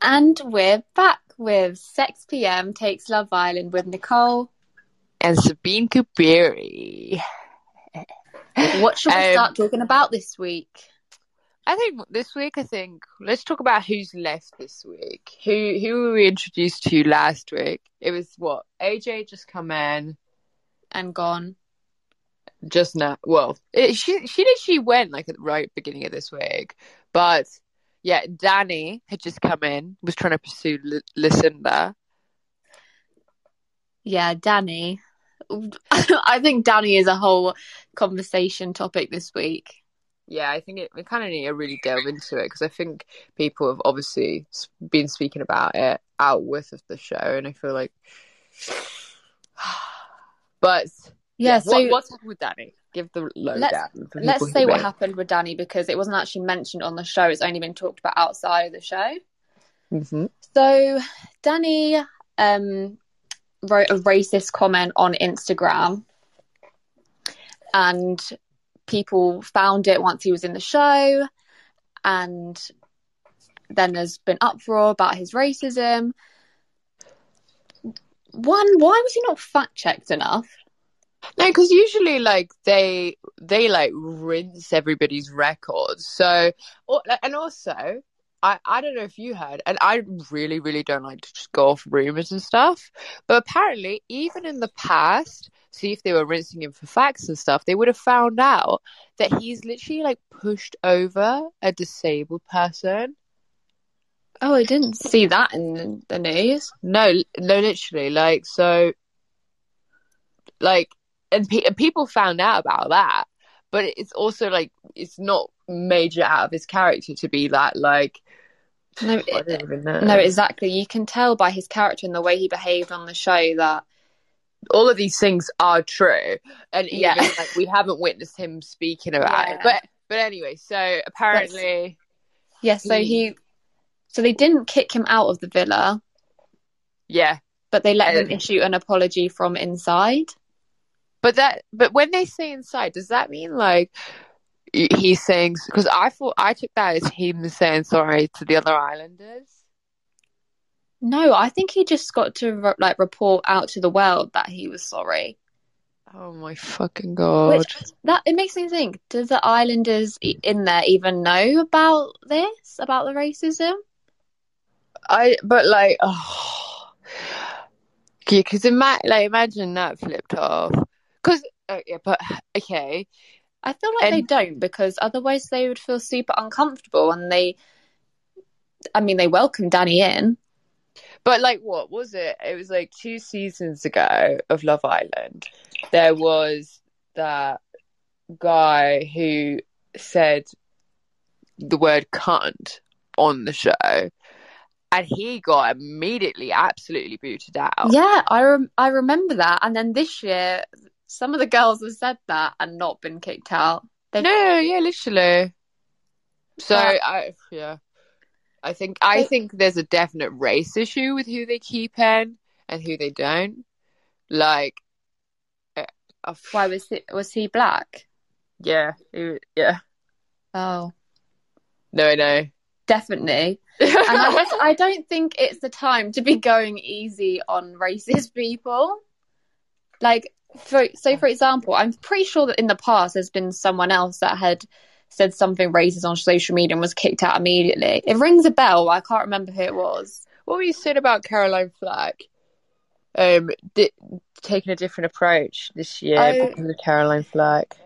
And we're back with Sex PM Takes Love Island with Nicole. and Sabine Kuberi. What should we Um, start talking about this week? I think this week, I think let's talk about who's left this week. Who who were we introduced to last week? It was what AJ just come in And gone. just now. Well, it, she did she went like at the right beginning of this week, but yeah, Danny had just come in, was trying to pursue L- Lucinda. Yeah, Danny. I think Danny is a whole conversation topic this week. Yeah, I think it, we kind of need to really delve into it because I think people have obviously been speaking about it out with of the show, and I feel like. But Yeah, so what, what's happened with Danny? Give the lowdown. Let's- let's say what happened with Danny because it wasn't actually mentioned on the show. It's only been talked about outside of the show. Mhm. So Danny um, wrote a racist comment on Instagram, and people found it once he was in the show, and then there's been uproar about his racism. One, why was he not fact checked enough? No, because usually like they they like rinse everybody's records. So or, and also. I, I don't know if you heard, and I really, really don't like to just go off rumors and stuff. But apparently, even in the past, see if they were rinsing him for facts and stuff, they would have found out that he's literally like pushed over a disabled person. Oh, I didn't see that in the news. No, no, literally, like so, like, and, pe- and people found out about that, but it's also like it's not major out of his character to be that like. No, I don't even know. No, exactly. You can tell by his character and the way he behaved on the show that all of these things are true, and even Yeah. like we haven't witnessed him speaking about it. But but anyway, so apparently, yeah. So he, so they didn't kick him out of the villa, yeah. but they let him Uh, issue an apology from inside. But that, but when they say inside, does that mean like he's saying? Because I thought I took that as him saying sorry to the other islanders. No, I think he just got to like report out to the world that he was sorry. Oh my fucking god! Which that it makes me think: Do the islanders in there even know about this, about the racism? I but like oh yeah, because ima- like imagine that flipped off. Because uh, yeah, but okay, I feel like they don't because otherwise they would feel super uncomfortable and they. I mean, they welcomed Danny in. but like what was it? It was like two seasons ago of Love Island. There was that guy who said the word cunt on the show. And he got immediately absolutely booted out. Yeah, I rem- I remember that. And then this year, some of the girls have said that and not been kicked out. They No, yeah, literally. So But- I yeah. I think I They- think there's a definite race issue with who they keep in and who they don't. Like uh, Why was he, was he black? yeah, he- yeah. Oh, No, no. Definitely. And I I don't think it's the time to be going easy on racist people. Like for so for example, I'm pretty sure that in the past there's been someone else that had said something racist on social media and was kicked out immediately. It rings a bell. I can't remember who it was. what were you saying about Caroline Flack? Um, di- taking a different approach this year Oh. because of Caroline Flack.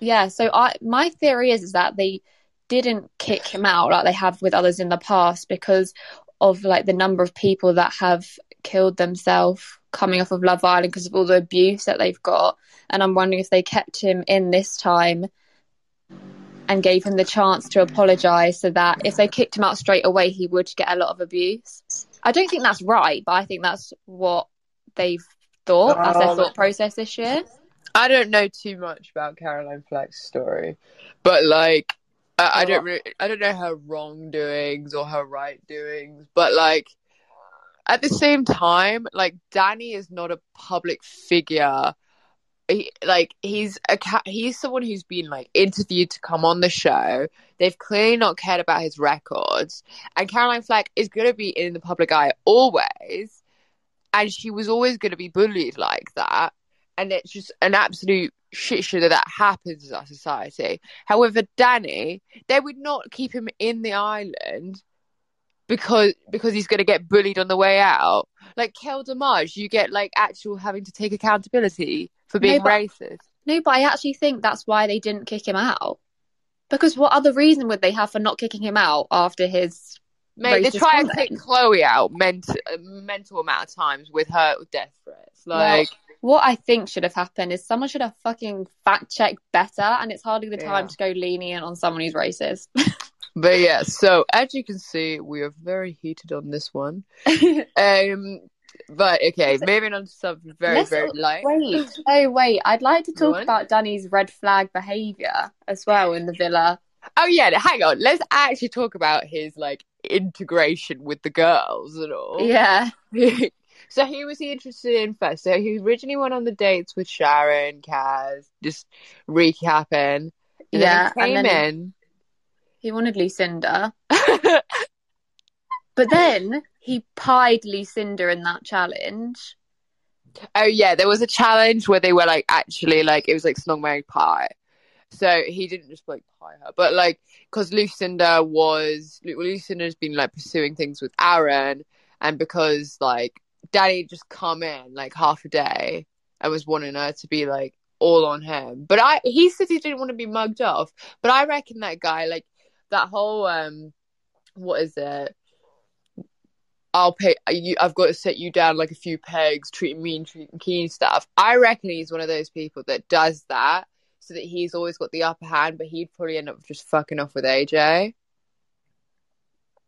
Yeah, so I my theory is is that they didn't kick him out like they have with others in the past because of like the number of people that have killed themselves coming off of Love Island because of all the abuse that they've got. And I'm wondering if they kept him in this time and gave him the chance to apologize so that if they kicked him out straight away he would get a lot of abuse. I don't think that's right, but I think that's what they've thought. as their Um, thought process this year. I don't know too much about Caroline Flack's story, but like, I, I don't really, I don't know her wrongdoings or her right doings, but like, at the same time, like Danny is not a public figure. He, like he's a ca- he's someone who's been like interviewed to come on the show. They've clearly not cared about his records, and Caroline Flack is going to be in the public eye always, and she was always going to be bullied like that, and it's just an absolute shit show that that happens in our society. However, Danny, they would not keep him in the island because because he's going to get bullied on the way out. Like Kel Damage, you get like actual having to take accountability for being No, but- racist. No, but I actually think that's why they didn't kick him out. Because what other reason would they have for not kicking him out after his Mate, they try and kick Chloe out ment- a mental amount of times with her death threats. Like, What I think should have happened is someone should have fucking fact checked better, and it's hardly the time Yeah. to go lenient on someone who's racist. but yeah. So as you can see, we are very heated on this one. Um, but okay, moving on to something very Let's- very light. wait, oh wait, I'd like to talk about Danny's red flag behaviour as well in the villa. Oh yeah, hang on. Let's actually talk about his like integration with the girls and all. Yeah, so who was he interested in first? So he originally went on the dates with Sharon, Kaz, just recapping. And yeah, then he and came then he, he wanted Lucinda, but then he pied Lucinda in that challenge. oh yeah, there was a challenge where they were like actually like it was like Snog Mary Pie. So he didn't just like pie her, but like because Lucinda was Lucinda's been like pursuing things with Aaron, and because like Daddy just come in like half a day and was wanting her to be like all on him. But I he said he didn't want to be mugged off. But I reckon that guy like that whole um what is it? I'll pay you. I've got to set you down like a few pegs, treating mean, treating keen stuff. I reckon he's one of those people that does that so that he's always got the upper hand, but he'd probably end up just fucking off with AJ.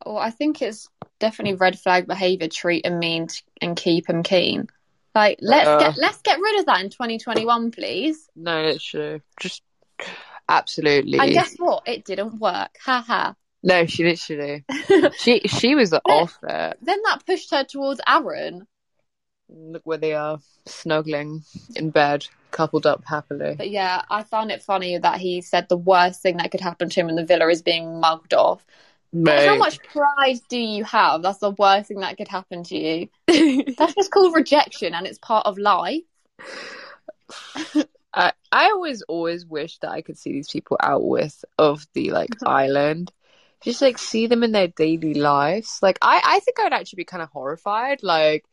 Well, I think it's definitely red flag behaviour. Treat him mean and keep him keen. Like let's Uh. get let's get rid of that in 2021, please. No, that's true. Just absolutely. And guess what? It didn't work. Ha ha. No, she literally. She she was off it. then that pushed her towards Aaron. Look where they are, snuggling in bed, coupled up happily. But yeah, I found it funny that he said the worst thing that could happen to him in the villa is being mugged off. Like, How much pride do you have? That's the worst thing that could happen to you. That's just called rejection, and it's part of life. I I always always wish that I could see these people out with of the like mm-hmm. island. Just like see them in their daily lives. Like I I think I'd actually be kind of horrified. Like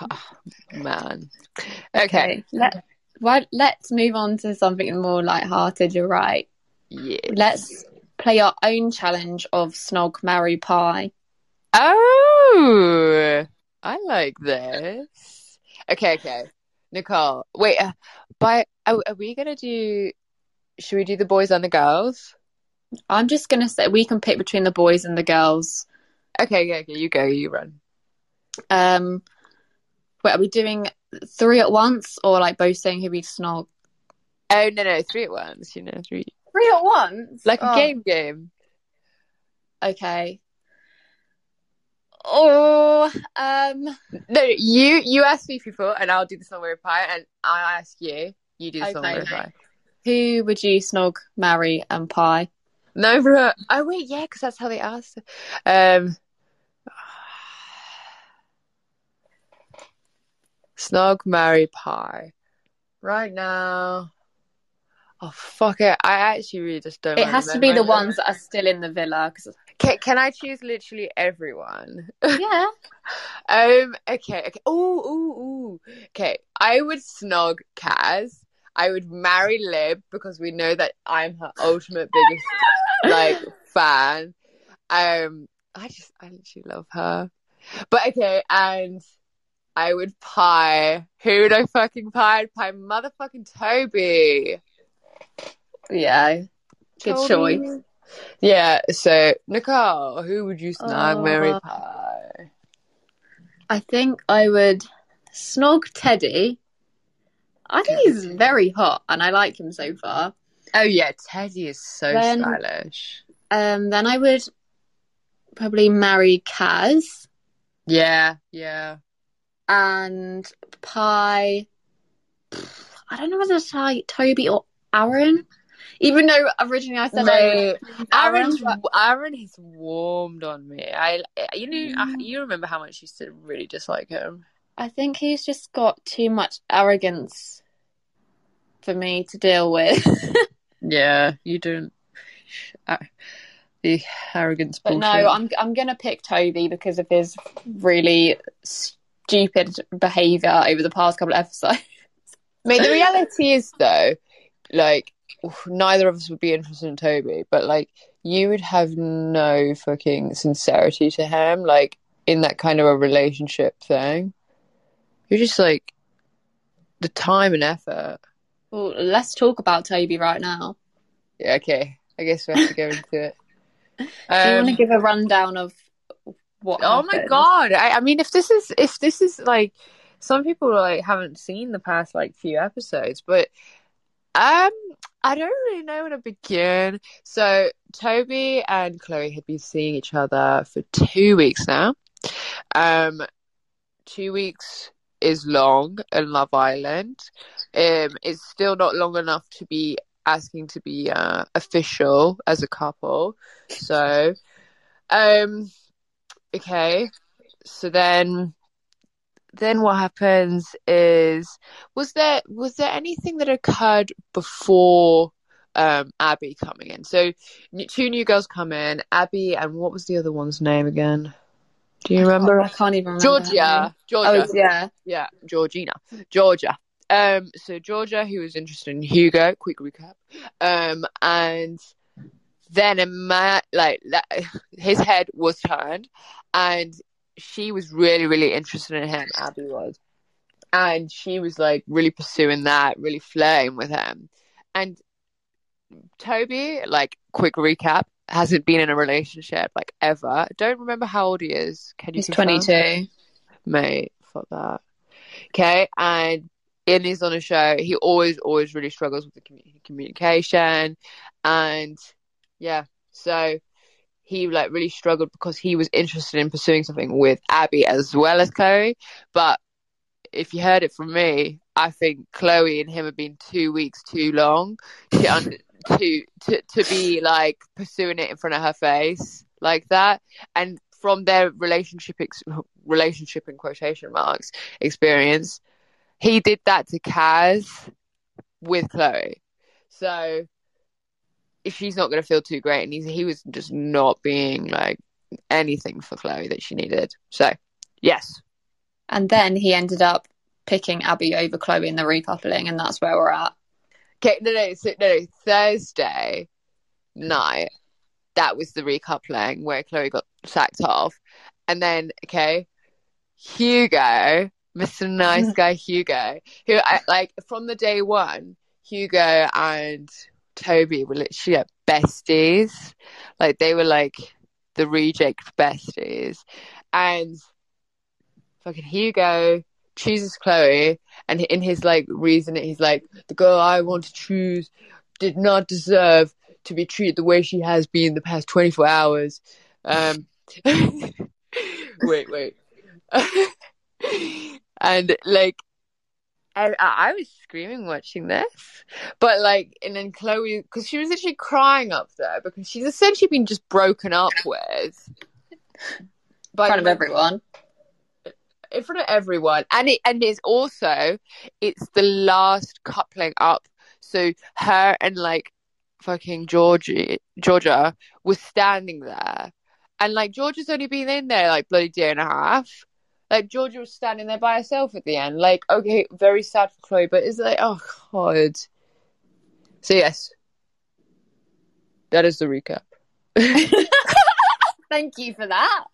man. Okay. Let, why, let's move on to something more light-hearted. You're right. Yeah. Let's play our own challenge of snog, marry, pie. Oh, I like this. Okay, okay. Nicole, wait. Uh, by are, are we gonna do? Should we do the boys and the girls? I'm just gonna say we can pick between the boys and the girls. Okay, yeah, okay. You go. You run. Um, wait, are we doing three at once or like both saying who we snog? Oh no, no, three at once. You know, three Three at once, like a Oh, game game. Okay. Oh, um, No, you you ask me before, and I'll do the song pie, and I ask you. You do the song Okay. with pie. who would you snog, marry, and pie? No, bro. Oh wait, yeah, because that's how they asked. Um, snog, marry, pie. Right now. Oh fuck it! I actually really just don't. It has to be the ones that are still in the villa. 'cause- Can, can I choose literally everyone? yeah. Um. Okay. Okay. Ooh. Ooh. Ooh. Okay. I would snog Kaz. I would marry Lib because we know that I'm her ultimate biggest like fan. Um. I just I literally love her. But okay, and I would pie. Who would I fucking pie? I'd pie motherfucking Toby. Yeah. Good choice. Yeah. So Nicole, who would you snag, marry, Uh, pie? I think I would snog Teddy. I think he's very hot and I like him so far. Oh yeah, Teddy is so Then- stylish. Um, then I would probably marry Kaz Yeah, yeah. and Pie. I I don't know whether to say Toby or Aaron. Even though originally I said like, Mate, Aaron, Aaron has warmed on me. I, you know, I, Mm. you remember how much you used to really dislike him. I think he's just got too much arrogance for me to deal with. Yeah, you don't. Uh, the arrogance but bullshit. no, I'm I'm gonna pick Toby because of his really stupid behaviour over the past couple of episodes. Mate, the reality is though, like neither of us would be interested in Toby, but like you would have no fucking sincerity to him, like in that kind of a relationship thing. You're just like the time and effort. Well, let's talk about Toby right now. Yeah, okay. I guess we have to go into it. Do you want to Um, give a rundown of what? oh my god! I, I mean, if this is if this is like some people like haven't seen the past like few episodes, but um, I don't really know where to begin. So Toby and Chloe had been seeing each other for two weeks now. Um, two weeks is long in Love Island. Um, it's still not long enough to be asking to be uh, official as a couple. So, um, okay. So then, then what happens is, was there was there anything that occurred before um Abby coming in? So two new girls come in, Abby and what was the other one's name again? Do you remember? I can't even remember. Georgia. Georgia. Oh, yeah. Yeah, Georgina. Georgia. Um, so Georgia, who was interested in Hugo, quick recap. Um, and then a man, like that, his head was turned, and she was really, really interested in him. Abby was, and she was like really pursuing that, really flirting with him. And Toby, like quick recap, hasn't been in a relationship like ever. Don't remember how old he is. Can you? He's 22. mate, fuck that. Okay, and in he's on a show, he always, always really struggles with the commu- communication, and yeah, so he like really struggled because he was interested in pursuing something with Abby as well as Chloe, but if you heard it from me, I think Chloe and him have been two weeks too long to to to to be like pursuing it in front of her face like that, and from their relationship ex- relationship in quotation marks experience, he did that to Kaz with Chloe. So she's not going to feel too great, and he's, he was just not being like anything for Chloe that she needed. So yes, And then he ended up picking Abby over Chloe in the recoupling, and that's where we're at. okay, no, no, so, no, no, Thursday night. That was the recoupling where Chloe got sacked off, and then okay, Hugo, Mr. Nice Guy Hugo, who I, like from the day one, Hugo and Toby were literally like besties. Like they were like the reject besties. And fucking Hugo chooses Chloe and in his like reason he's like, the girl I want to choose did not deserve to be treated the way she has been the past twenty four hours. Um wait, wait. and like I I was screaming watching this, but like, and then Chloe, because she was literally crying up there because she's essentially been just broken up with. In By front of everyone. in front of everyone, and it and it's also it's the last coupling up. So her and like fucking Georgie Georgia was standing there, and like Georgia's only been in there like bloody day and a half. Like Georgia was standing there by herself at the end. Like okay, very sad for Chloe, but it's like oh god. So yes, that is the recap. Thank you for that.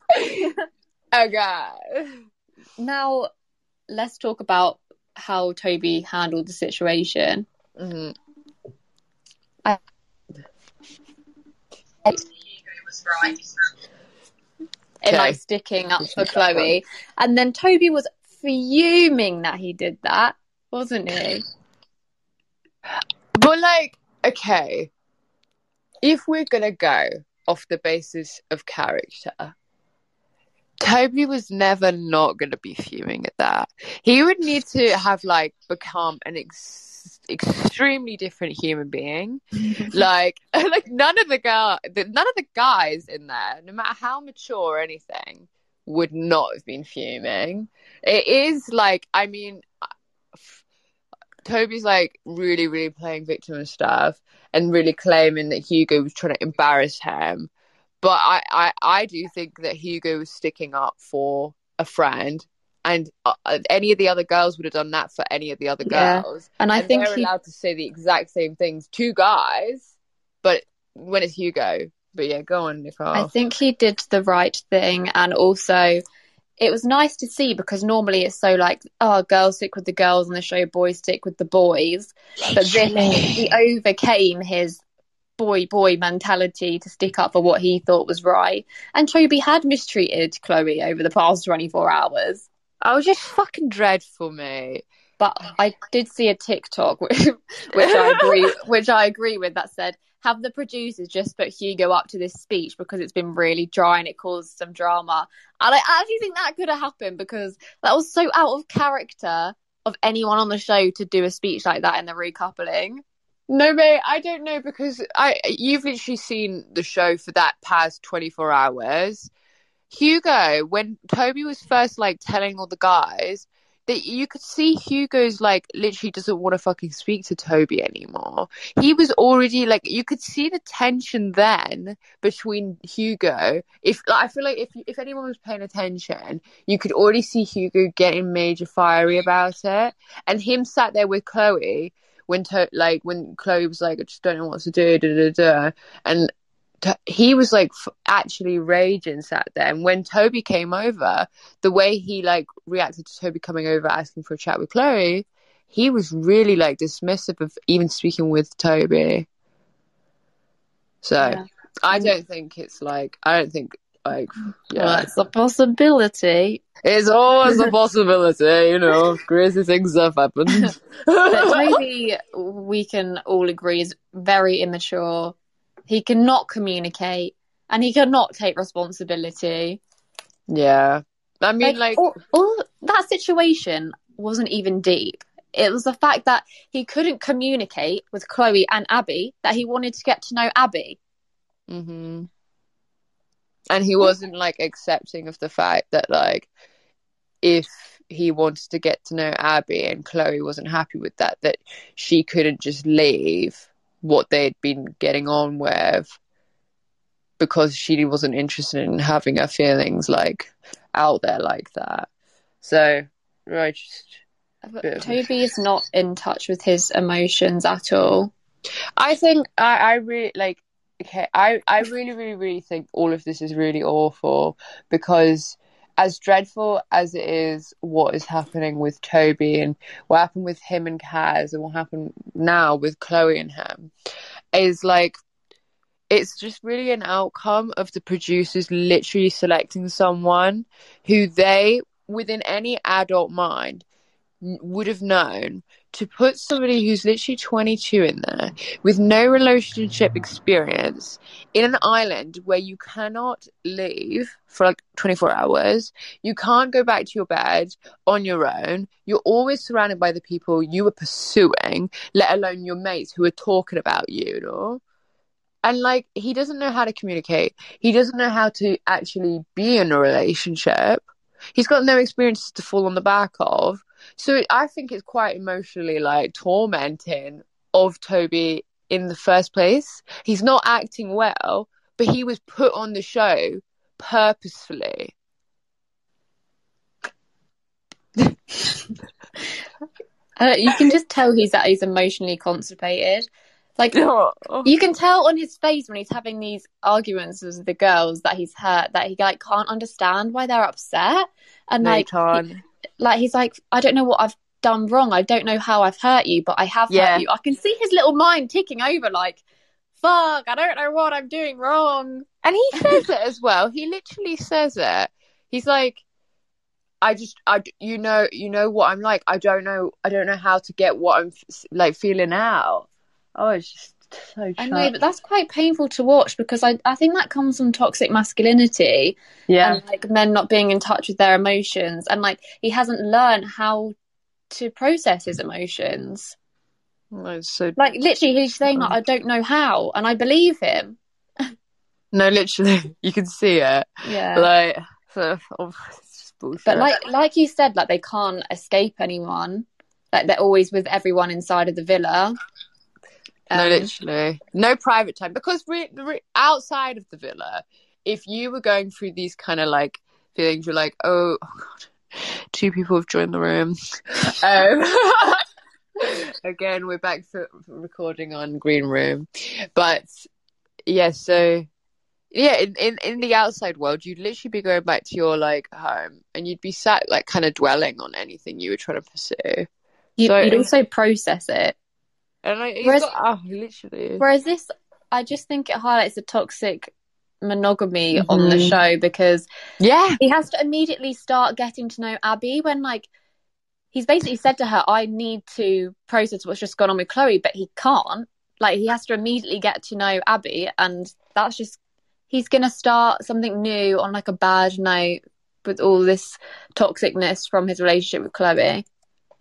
Okay. Now, let's talk about how Toby handled the situation. hmm in Like sticking up for Chloe. And then Toby was fuming that he did that, wasn't he? But like, okay, if we're gonna go off the basis of character, Toby was never not gonna be fuming at that. He would need to have like become an ex- extremely different human being. like, like none of the girl, the, none of the guys in there, no matter how mature or anything, would not have been fuming. It is like, I mean, uh, Toby's like really, really playing victim and stuff, and really claiming that Hugo was trying to embarrass him. But I, I, I do think that Hugo was sticking up for a friend and uh, any of the other girls would have done that for any of the other girls. Yeah. girls. And I and think they're he, allowed to say the exact same things to guys, but when it's Hugo. But yeah, go on, Nicole. I think he did the right thing, and also it was nice to see because normally it's so like, oh, girls stick with the girls on the show, boys stick with the boys. But then he overcame his boy boy mentality to stick up for what he thought was right. And Toby had mistreated Chloe over the past 24 hours. I was just fucking dreadful, mate. But I did see a TikTok which, which I agree which I agree with that said have the producers just put Hugo up to this speech because it's been really dry and it caused some drama. And I actually think that could have happened because that was so out of character of anyone on the show to do a speech like that in the recoupling. No, mate, I don't know because I you've literally seen the show for that past 24 hours. Hugo, when Toby was first like telling all the guys that you could see Hugo's like literally doesn't want to fucking speak to Toby anymore. He was already like you could see the tension then between Hugo. If like, I feel like if if anyone was paying attention, you could already see Hugo getting major fiery about it, and him sat there with Chloe when to- like when Chloe was like I just don't know what to do, da da da, and he was like f- actually raging sat there. And when Toby came over, the way he like reacted to Toby coming over asking for a chat with Chloe, he was really like dismissive of even speaking with Toby. So Yeah. I don't think it's like I don't think like yeah. Well, it's a possibility. It's always a possibility, you know, crazy things have happened. But Toby, we can all agree, is very immature. He cannot communicate and he cannot take responsibility. yeah. I mean like, all, all that situation wasn't even deep. It was the fact that he couldn't communicate with Chloe and Abby, that he wanted to get to know Abby. hmm And he wasn't like accepting of the fact that like if he wanted to get to know Abby and Chloe wasn't happy with that, that she couldn't just leave what they'd been getting on with because she wasn't interested in having her feelings like out there like that. So right just Toby is not in touch with his emotions at all. I think I, I really like okay, I, I really, really, really think all of this is really awful because as dreadful as it is what is happening with Toby and what happened with him and Kaz and what happened now with Chloe and him is like it's just really an outcome of the producers literally selecting someone who they within any adult mind would have known to put somebody who's literally 22 in there with no relationship experience in an island where you cannot leave for like 24 hours. You can't go back to your bed on your own. You're always surrounded by the people you were pursuing, let alone your mates who are talking about you? And like, he doesn't know how to communicate. He doesn't know how to actually be in a relationship. He's got no experiences to fall on the back of. So I think it's quite emotionally like tormenting of Toby in the first place. He's not acting well, but he was put on the show purposefully. Uh, you can just tell he's that he's emotionally constipated. Like Oh. you can tell on his face when he's having these arguments with the girls that he's hurt, that he like can't understand why they're upset, and like he- like he's like, I don't know what I've done wrong. I don't know how I've hurt you, but I have Yeah. hurt you. I can see his little mind ticking over, like, fuck, I don't know what I'm doing wrong. And he says it as well. He literally says it. He's like, I just, I, you know, you know what I'm like. I don't know, I don't know how to get what I'm like feeling out. Oh, it's just so. I know, but that's quite painful to watch because I, I think that comes from toxic masculinity yeah, and like men not being in touch with their emotions and like he hasn't learned how to process his emotions. That's so Like literally, he's saying like, I don't know how, and I believe him. no, literally, you can see it. Yeah. Like, so, oh, just. But like like you said, like they can't escape anyone. Like they're always with everyone inside of the villa. No, Um, literally, no private time because re- re- outside of the villa, if you were going through these kind of like feelings, you're like, oh, oh god, two people have joined the room. um, again, we're back for recording on Green Room, but yeah, so yeah, in, in in the outside world, you'd literally be going back to your like home, and you'd be sat like kind of dwelling on anything you were trying to pursue. you, So- you'd also process it. And like, he's Whereas- got, oh, literally, Whereas this, I just think it highlights the toxic monogamy on the Mhm. show because yeah, he has to immediately start getting to know Abby when like he's basically said to her, I need to process what's just gone on with Chloe, but he can't. Like he has to immediately get to know Abby and that's just he's gonna start something new on like a bad note with all this toxicness from his relationship with Chloe.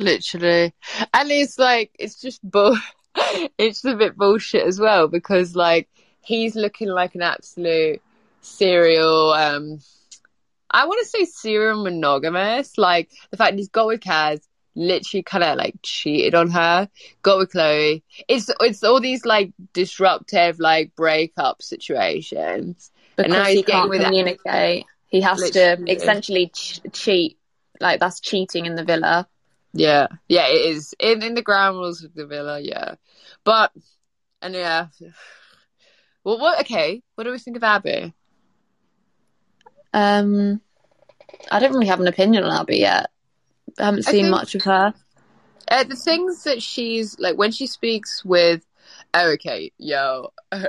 Literally, and it's like it's just bull. it's a bit bullshit as well because like he's looking like an absolute serial. um I want to say serial monogamous. Like the fact he's got with Kaz, literally kind of like cheated on her. Got with Chloe. It's it's all these like disruptive like breakup situations. And Because now he can't with- communicate. He has Literally. to essentially ch- cheat. Like that's cheating in the villa. Yeah, yeah, it is in in the ground rules of the villa. Yeah, but and yeah, well, what? Okay, what do we think of Abby? Um, I don't really have an opinion on Abby yet. I haven't I seen think- much of her. Uh, the things that she's like when she speaks with. Oh, okay, yo.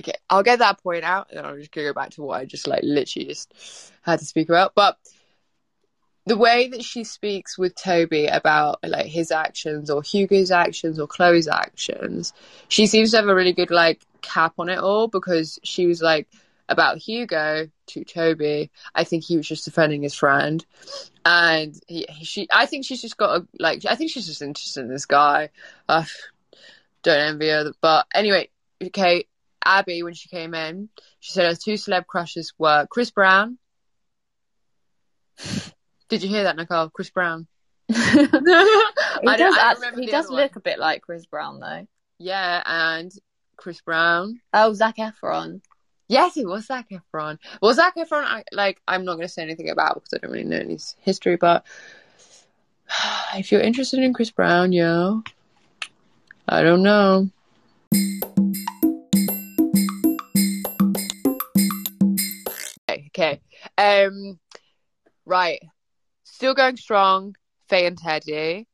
Okay, I'll get that point out, and then I'm just gonna go back to what I just like literally just had to speak about. But the way that she speaks with Toby about like his actions or Hugo's actions or Chloe's actions, she seems to have a really good like cap on it all because she was like about Hugo to Toby. I think he was just defending his friend, and he, he she I think she's just got a like I think she's just interested in this guy. Uh, don't envy her, but anyway, okay. Abby, when she came in, she said her two celeb crushes were Chris Brown. Did you hear that, Nicole? Chris Brown. he I does, remember he does other one. look a bit like Chris Brown though. Yeah, and Chris Brown. Oh, Zac Efron. Yes, it was Zac Efron. Well, Zac Efron, I, like, I'm not going to say anything about because I don't really know his history, but if you're interested in Chris Brown, yo, I don't know. Okay, okay. Um, right. Still going strong. Faye and Teddy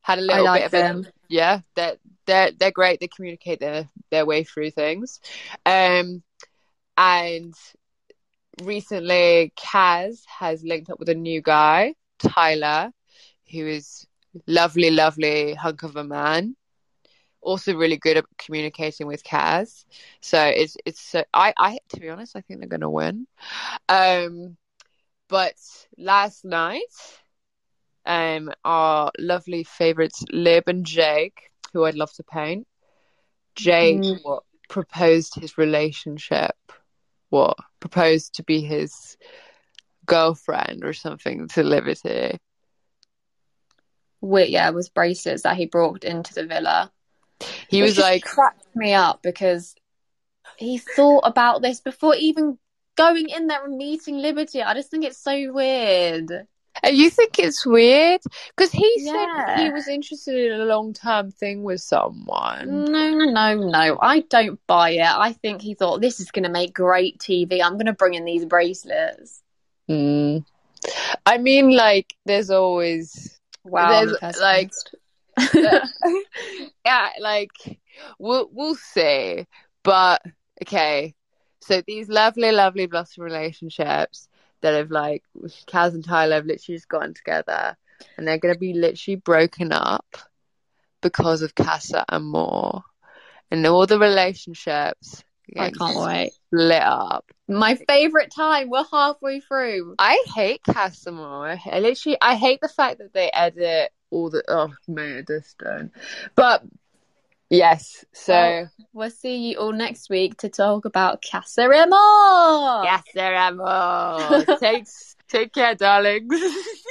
had a little like bit of them. a yeah. They're they're they're great. They communicate their their way through things. Um, and recently, Kaz has linked up with a new guy, Tyler, who is lovely, lovely hunk of a man. Also, really good at communicating with Kaz. So it's it's. So, I I to be honest, I think they're gonna win. Um, but last night, um, our lovely favorites Lib and Jake, who I'd love to paint. Jake Mm. what proposed his relationship. What proposed to be his girlfriend or something to Liberty. With, yeah, it was bracelets that he brought into the villa. He was like, cracked me up because he thought about this before even going in there and meeting Liberty. I just think it's so weird. You think it's weird? Because he said he was interested in a long term thing with someone. No, no, no. No. I don't buy it. I think he thought this is going to make great TV. I'm going to bring in these bracelets. Mm. I mean, like, there's always, Wow, There's, like- yeah, like, we'll we'll see. But okay, so these lovely, lovely blossom relationships that have like Kaz and Tyler have literally just gotten together, and they're gonna be literally broken up because of Casa Amor, and all the relationships. I can't wait. Lit up. My favorite time. We're halfway through. I hate Casa Amor. I literally, I hate the fact that they edit all the. Oh man, this done. But Yes. So Well- We'll see you all next week to talk about Casa Amor. yes, there am. take take care, darlings.